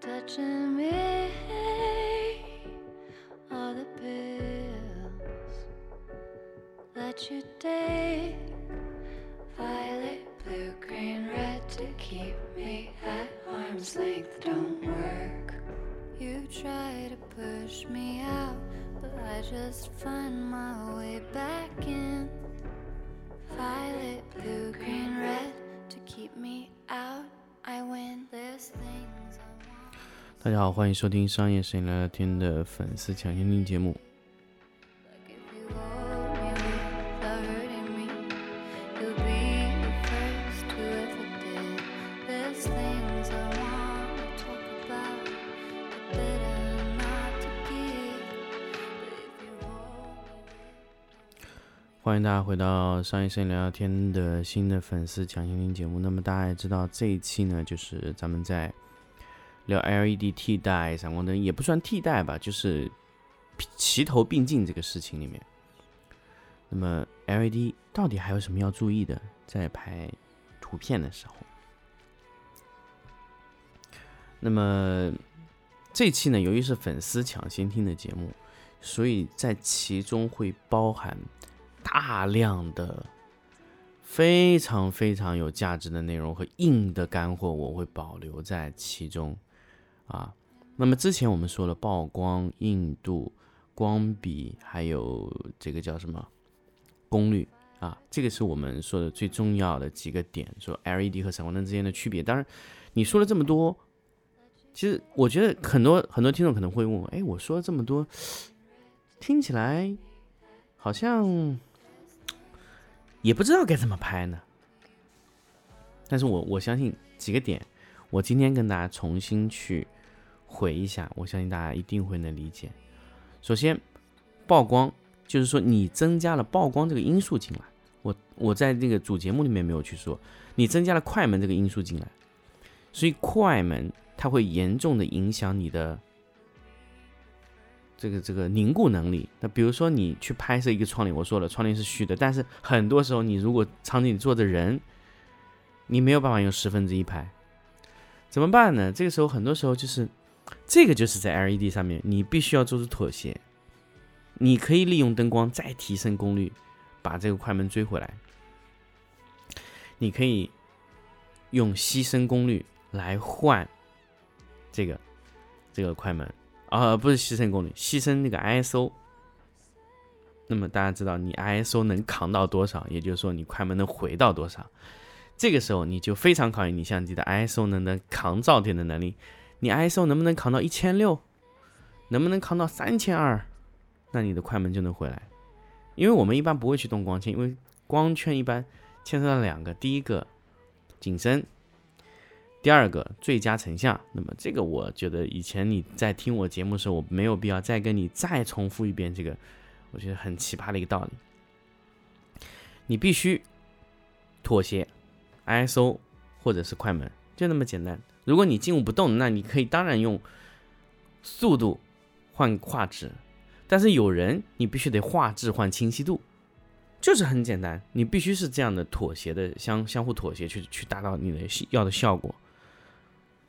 touching me. All the pills that you take, violet, blue, green, red to keep me at arm's length don't work. You try to push me out, but I just find 大家好，欢迎收听商业摄影聊聊天的粉丝抢先听节目。欢迎大家回到商业摄影聊聊天的新的粉丝抢先听节目。那么大家也知道这一期呢，就是咱们在。聊 LED 替代闪光灯，也不算替代吧，就是齐头并进这个事情里面。那么 LED 到底还有什么要注意的？在拍图片的时候，那么这期呢，由于是粉丝抢先听的节目，所以在其中会包含大量的非常非常有价值的内容和硬的干货，我会保留在其中啊。那么之前我们说了曝光、硬度、光比，还有这个叫什么功率啊，这个是我们说的最重要的几个点，说 LED 和闪光灯之间的区别。当然，你说了这么多，其实我觉得很多很多听众可能会问我，哎，我说了这么多，听起来好像也不知道该怎么拍呢。但是我我相信几个点，我今天跟大家重新去回一下，我相信大家一定会能理解。首先，曝光就是说你增加了曝光这个因素进来，我我在这个主节目里面没有去说，你增加了快门这个因素进来，所以快门它会严重的影响你的这个这个凝固能力。那比如说你去拍摄一个窗帘，我说了窗帘是虚的，但是很多时候你如果场景里坐着人，你没有办法用十分之一拍，怎么办呢？这个时候很多时候就是这个就是在 LED 上面你必须要做出妥协，你可以利用灯光再提升功率，把这个快门追回来。你可以用牺牲功率来换这个这个快门。啊、不是牺牲功率，牺牲那个 ISO。那么大家知道你 ISO 能扛到多少，也就是说你快门能回到多少。这个时候你就非常考验你相机的 ISO 能能扛噪点的能力。你 ISO 能不能扛到一千六，能不能扛到三千二，那你的快门就能回来。因为我们一般不会去动光圈，因为光圈一般牵扯到两个，第一个景深，第二个最佳成像，那么这个我觉得以前你在听我节目的时候，我没有必要再跟你再重复一遍这个，我觉得很奇葩的一个道理。你必须妥协 ISO 或者是快门，就那么简单。如果你静物不动，那你可以当然用速度换画质，但是有人你必须得画质换清晰度，就是很简单，你必须是这样的妥协的相相互妥协去去达到你的要的效果。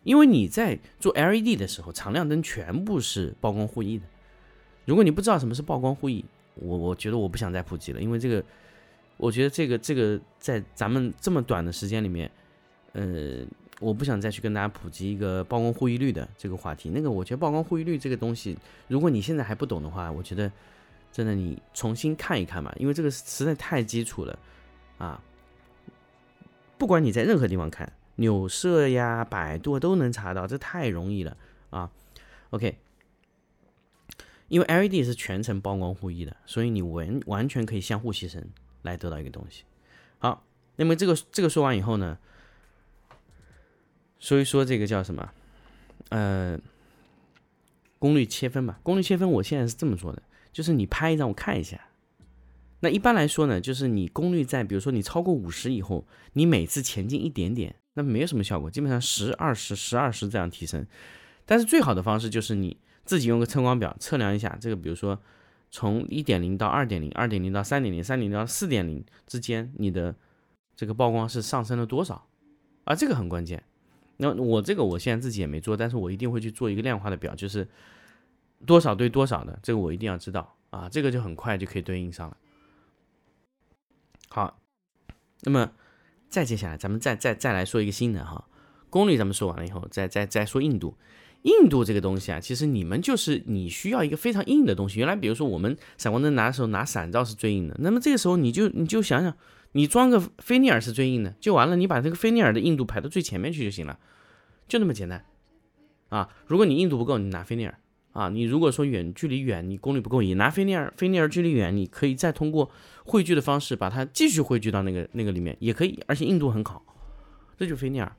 因为你在做 LED 的时候，常亮灯全部是曝光互异的。如果你不知道什么是曝光互异，我我觉得我不想再普及了，因为这个，我觉得这个这个在咱们这么短的时间里面，呃，我不想再去跟大家普及一个曝光互异率的这个话题。那个，我觉得曝光互异率这个东西，如果你现在还不懂的话，我觉得真的你重新看一看吧，因为这个实在太基础了啊。不管你在任何地方看。纽社呀，百度都能查到，这太容易了啊。OK，因为 LED 是全程曝光互异的，所以你完完全可以相互牺牲来得到一个东西。好，那么这个这个说完以后呢，说一说这个叫什么？呃，功率切分吧。功率切分，我现在是这么说的，就是你拍一张，我看一下。那一般来说呢，就是你功率在，比如说你超过五十以后，你每次前进一点点。那没有什么效果，基本上十、二十、十、二十这样提升。但是最好的方式就是你自己用个测光表测量一下，这个比如说从一点零到二点零，二点零到三点零，三点零到四点零之间，你的这个曝光是上升了多少啊？这个很关键。那我这个我现在自己也没做，但是我一定会去做一个量化的表，就是多少对多少的，这个我一定要知道啊，这个就很快就可以对应上了。好，那么再接下来，咱们再再再来说一个新的哈，功率咱们说完了以后，再再再说硬度。硬度这个东西啊，其实你们就是你需要一个非常硬的东西。原来比如说我们闪光灯拿的时候拿闪照是最硬的，那么这个时候你就你就想想，你装个菲涅尔是最硬的就完了，你把这个菲涅尔的硬度排到最前面去就行了，就那么简单啊。如果你硬度不够，你拿菲涅尔啊。你如果说远距离远，你功率不够，也拿菲涅尔。菲涅尔距离远，你可以再通过汇聚的方式把它继续汇聚到那个那个里面也可以，而且硬度很好，这就菲涅尔，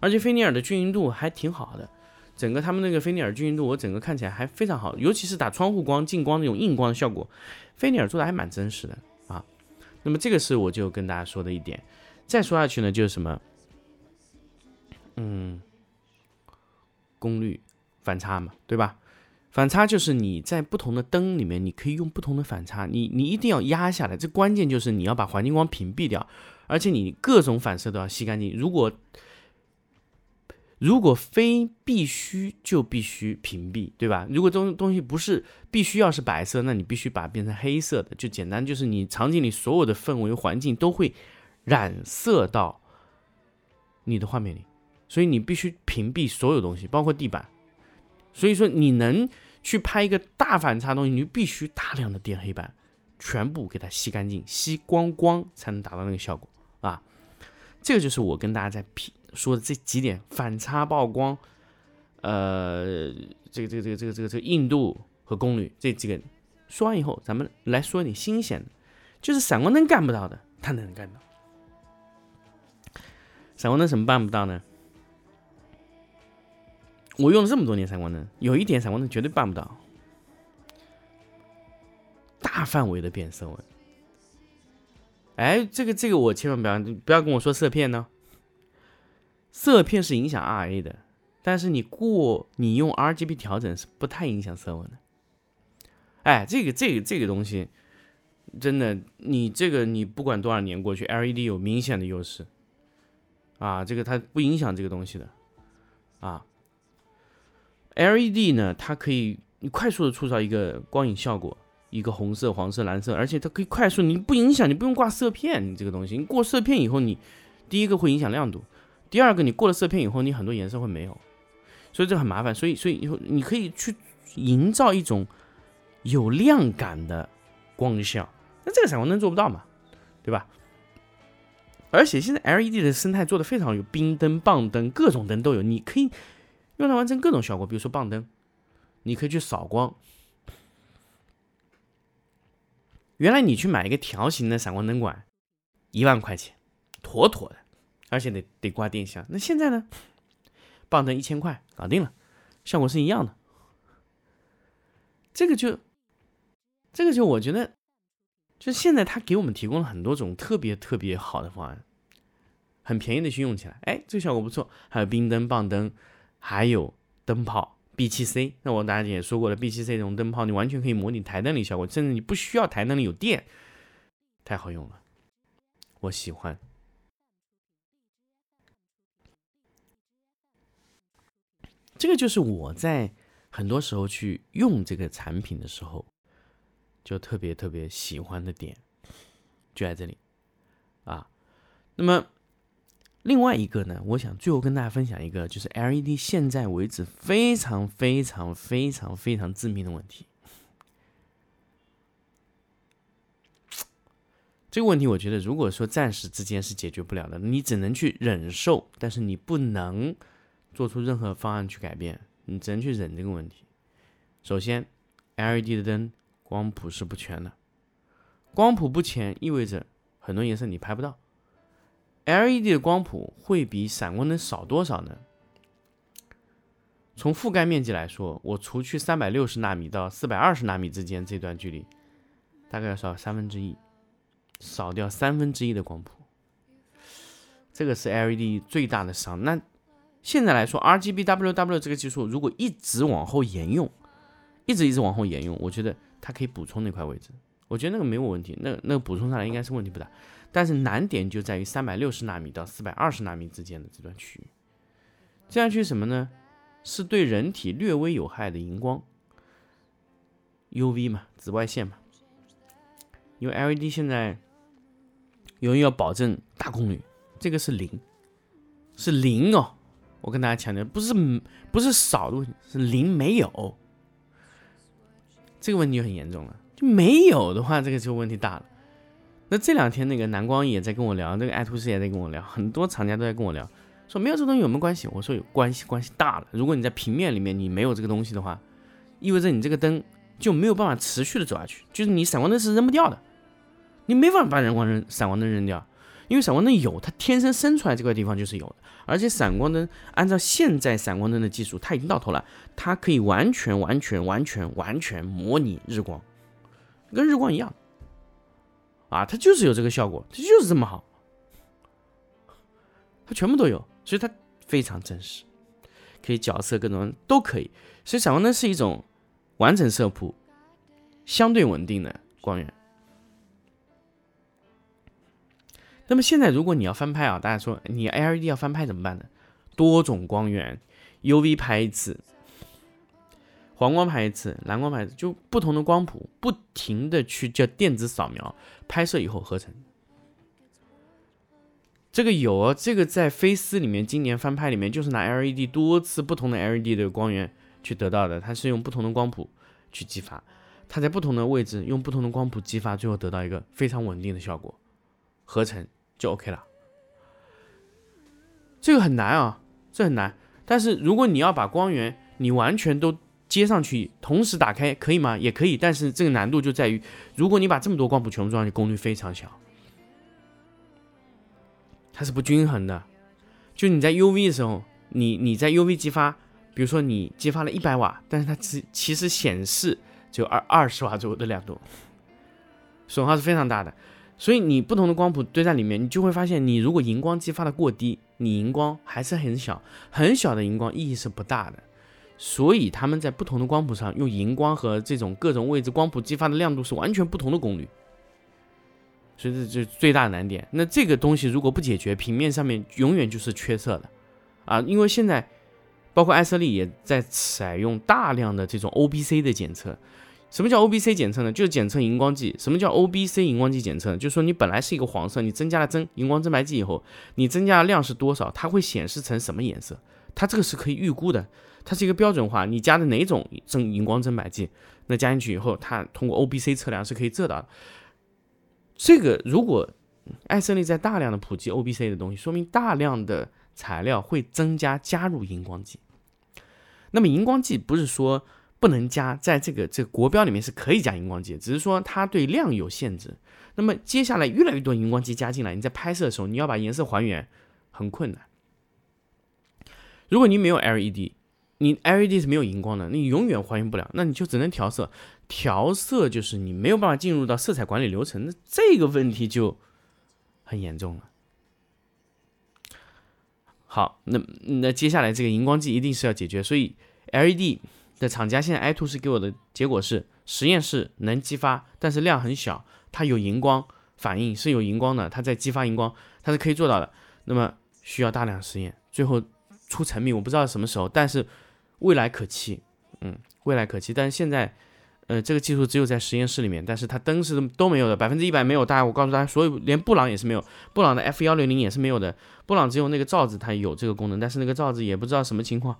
而且菲涅尔的均匀度还挺好的。整个他们那个菲涅尔均匀度，我整个看起来还非常好，尤其是打窗户光、近光那种硬光的效果，菲涅尔做的还蛮真实的。那么这个是我就跟大家说的一点。再说下去呢，就是什么，嗯，功率反差嘛，对吧？反差就是你在不同的灯里面，你可以用不同的反差，你你一定要压下来。这关键就是你要把环境光屏蔽掉，而且你各种反射都要吸干净。如果如果非必须就必须屏蔽，对吧？如果这种东西不是必须要是白色，那你必须把它变成黑色的。就简单，就是你场景里所有的氛围环境都会染色到你的画面里，所以你必须屏蔽所有东西，包括地板。所以说，你能去拍一个大反差东西，你就必须大量的垫黑板，全部给它吸干净、吸光光，才能达到那个效果啊。这个就是我跟大家在 P。说的这几点反差曝光，呃，这个这个这个这个这个这个硬度和功率这几个说完以后，咱们来说一点新鲜的，就是闪光灯干不到的，它能干到。闪光灯什么办不到呢？我用了这么多年闪光灯，有一点闪光灯绝对办不到，大范围的变色纹。哎，这个这个我千万不要不要跟我说色片呢。色片是影响 RA 的，但是你过你用 RGB 调整是不太影响色温的。哎，这个这个这个东西，真的，你这个你不管多少年过去，LED 有明显的优势啊，这个它不影响这个东西的啊。LED 呢，它可以你快速的塑造一个光影效果，一个红色、黄色、蓝色，而且它可以快速，你不影响，你不用挂色片，你这个东西，你过色片以后，你第一个会影响亮度。第二个，你过了色片以后，你很多颜色会没有，所以这很麻烦。所以，所以以后你可以去营造一种有亮感的光效，那这个闪光灯做不到嘛，对吧？而且现在 LED 的生态做的非常有，冰灯、棒灯，各种灯都有，你可以用它完成各种效果。比如说棒灯，你可以去扫光。原来你去买一个条形的闪光灯管，一万块钱，妥妥的。而且得得挂电箱，那现在呢？棒灯一千块搞定了，效果是一样的。这个就，这个就我觉得，就现在他给我们提供了很多种特别特别好的方案，很便宜的去用起来，哎，这个效果不错。还有冰灯、棒灯，还有灯泡 B7C。那我大家也说过了，B7C 这种灯泡你完全可以模拟台灯里效果，甚至你不需要台灯里有电，太好用了，我喜欢。这个就是我在很多时候去用这个产品的时候，就特别特别喜欢的点，就在这里啊。那么另外一个呢，我想最后跟大家分享一个，就是 LED 现在为止非常非常非常非常致命的问题。这个问题，我觉得如果说暂时之间是解决不了的，你只能去忍受，但是你不能。做出任何方案去改变，你只能去忍这个问题。首先，LED 的灯光谱是不全的，光谱不全意味着很多颜色你拍不到。LED 的光谱会比闪光灯少多少呢？从覆盖面积来说，我除去三百六十纳米到四百二十纳米之间这段距离，大概要少三分之一，少掉三分之一的光谱，这个是 LED 最大的伤。那现在来说，RGBWW 这个技术如果一直往后沿用，一直一直往后沿用，我觉得它可以补充那块位置，我觉得那个没有问题，那那个补充上来应该是问题不大。但是难点就在于三百六十纳米到四百二十纳米之间的这段区域，这样去什么呢？是对人体略微有害的荧光，UV 嘛，紫外线嘛。因为 LED 现在由于要保证大功率，这个是零，是零哦。我跟大家强调，不是不是少的问题，是零没有。这个问题就很严重了，就没有的话，这个就问题大了。那这两天那个蓝光也在跟我聊，那个爱图仕也在跟我聊，很多厂家都在跟我聊，说没有这东西有没有关系？我说有关系，关系大了。如果你在平面里面你没有这个东西的话，意味着你这个灯就没有办法持续的走下去，就是你闪光灯是扔不掉的，你没法把人光扔闪光灯扔掉，因为闪光灯有，它天生生出来这块地方就是有的，而且闪光灯按照现在闪光灯的技术，它已经到头了，它可以完全完全完全完全模拟日光，跟日光一样。啊，它就是有这个效果，它就是这么好，它全部都有，所以它非常真实，可以角色各种都可以。所以闪光灯是一种完整色谱、相对稳定的光源。那么现在如果你要翻拍啊，大家说你 LED 要翻拍怎么办呢？多种光源，UV 拍一次。黄光拍一次，蓝光拍一次，就不同的光谱，不停的去叫电子扫描拍摄以后合成。这个有啊，这个在飞思里面今年翻拍里面就是拿 LED 多次不同的 LED 的光源去得到的，它是用不同的光谱去激发，它在不同的位置用不同的光谱激发，最后得到一个非常稳定的效果，合成就 OK 了。这个很难啊，这很难。但是如果你要把光源你完全都接上去，同时打开可以吗？也可以，但是这个难度就在于，如果你把这么多光谱全部装上去，功率非常小，它是不均衡的。就你在 UV 的时候，你你在 UV 激发，比如说你激发了一百瓦，但是它只其实显示只有二二十瓦左右的亮度，损耗是非常大的。所以你不同的光谱堆在里面，你就会发现，你如果荧光激发的过低，你荧光还是很小，很小的荧光意义是不大的。所以他们在不同的光谱上用荧光和这种各种位置光谱激发的亮度是完全不同的功率，所以这就最大的难点。那这个东西如果不解决，平面上面永远就是缺色的啊！因为现在包括艾瑟利也在采用大量的这种 OBC 的检测。什么叫 OBC 检测呢？就是检测荧光剂。什么叫 OBC 荧光剂检测？就是说你本来是一个黄色，你增加了增荧光增白剂以后，你增加的量是多少？它会显示成什么颜色？它这个是可以预估的。它是一个标准化，你加的哪种增荧光增白剂，那加进去以后，它通过 OBC 测量是可以测到的。这个如果艾森利在大量的普及 OBC 的东西，说明大量的材料会增加加入荧光剂。那么荧光剂不是说不能加，在这个这个国标里面是可以加荧光剂，只是说它对量有限制。那么接下来越来越多荧光剂加进来，你在拍摄的时候，你要把颜色还原很困难。如果你没有 LED。你 LED 是没有荧光的，你永远还原不了，那你就只能调色。调色就是你没有办法进入到色彩管理流程，那这个问题就很严重了。好，那那接下来这个荧光剂一定是要解决，所以 LED 的厂家现在 i two 是给我的结果是实验室能激发，但是量很小，它有荧光反应是有荧光的，它在激发荧光，它是可以做到的。那么需要大量实验，最后出成品我不知道什么时候，但是。未来可期，嗯，未来可期，但是现在，呃，这个技术只有在实验室里面，但是它灯是都没有的，百分之一百没有。大家，我告诉大家，所有连布朗也是没有，布朗的 F 幺六零也是没有的，布朗只有那个罩子它有这个功能，但是那个罩子也不知道什么情况。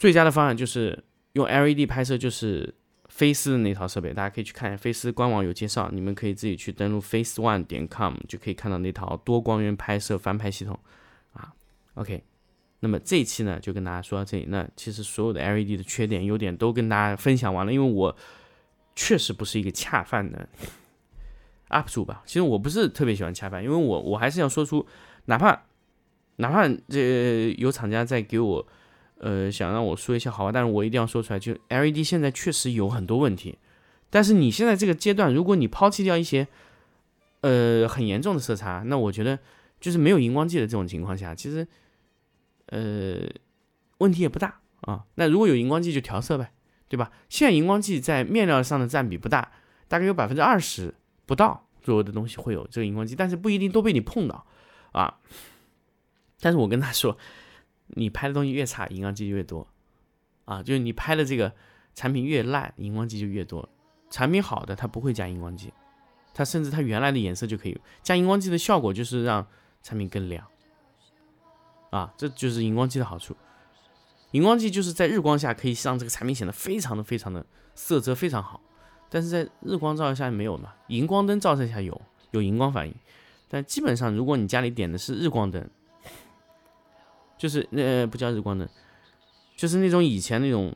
最佳的方案就是用 LED 拍摄，就是飞思的那套设备，大家可以去看一下飞思官网有介绍，你们可以自己去登录 face one 点 com 就可以看到那套多光源拍摄翻拍系统啊，OK。那么这一期呢，就跟大家说到这里。那其实所有的 LED 的缺点、优点都跟大家分享完了。因为我确实不是一个恰饭的 UP 主吧。其实我不是特别喜欢恰饭，因为我我还是要说出，哪怕哪怕这有厂家在给我呃想让我说一些好话，但是我一定要说出来。就 LED 现在确实有很多问题，但是你现在这个阶段，如果你抛弃掉一些呃很严重的色差，那我觉得就是没有荧光剂的这种情况下，其实。呃，问题也不大啊。那如果有荧光剂就调色呗，对吧？现在荧光剂在面料上的占比不大，大概有百分之二十不到左右的东西会有这个荧光剂，但是不一定都被你碰到啊。但是我跟他说，你拍的东西越差，荧光剂就越多，啊，就是你拍的这个产品越烂，荧光剂就越多。产品好的它不会加荧光剂，它甚至它原来的颜色就可以加荧光剂的效果就是让产品更亮，啊，这就是荧光剂的好处。荧光剂就是在日光下可以让这个产品显得非常的非常的色泽非常好，但是在日光照射下没有嘛？荧光灯照射下有有荧光反应，但基本上如果你家里点的是日光灯，就是那呃不叫日光灯，就是那种以前那种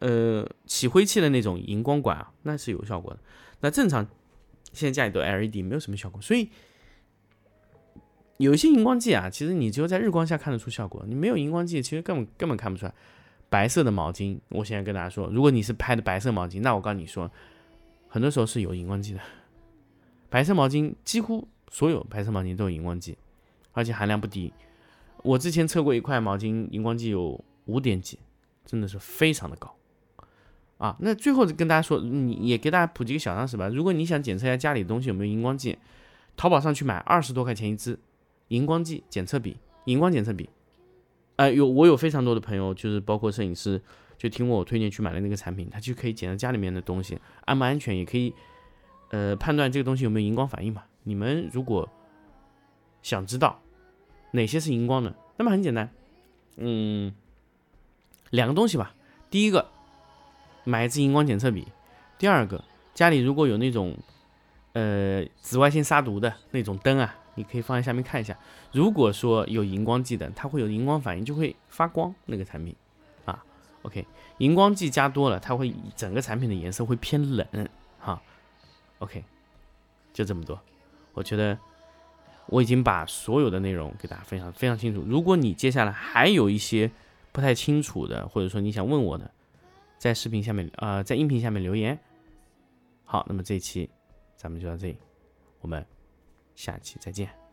呃起灰气的那种荧光管啊，那是有效果的。那正常现在家里都 LED 没有什么效果，所以。有一些荧光剂啊，其实你只有在日光下看得出效果，你没有荧光剂，其实根本根本看不出来。白色的毛巾，我现在跟大家说，如果你是拍的白色毛巾，那我告诉你说，很多时候是有荧光剂的。白色毛巾几乎所有白色毛巾都有荧光剂，而且含量不低。我之前测过一块毛巾，荧光剂有五点几，真的是非常的高啊。那最后跟大家说，你也给大家普及个小常识吧。如果你想检测一下家里的东西有没有荧光剂，淘宝上去买二十多块钱一支。荧光剂检测笔，荧光检测笔，哎，有我有非常多的朋友，就是包括摄影师，就听过我推荐去买的那个产品，它就可以检测家里面的东西安不安全，也可以呃判断这个东西有没有荧光反应嘛。你们如果想知道哪些是荧光的，那么很简单，嗯，两个东西吧。第一个买一支荧光检测笔，第二个家里如果有那种呃紫外线杀毒的那种灯啊。你可以放在下面看一下，如果说有荧光剂的，它会有荧光反应，就会发光。那个产品啊，OK，荧光剂加多了，它会整个产品的颜色会偏冷哈。OK，就这么多。我觉得我已经把所有的内容给大家分享非常清楚。如果你接下来还有一些不太清楚的，或者说你想问我的，在视频下面呃，在音频下面留言。好，那么这一期咱们就到这里，我们。下期再见。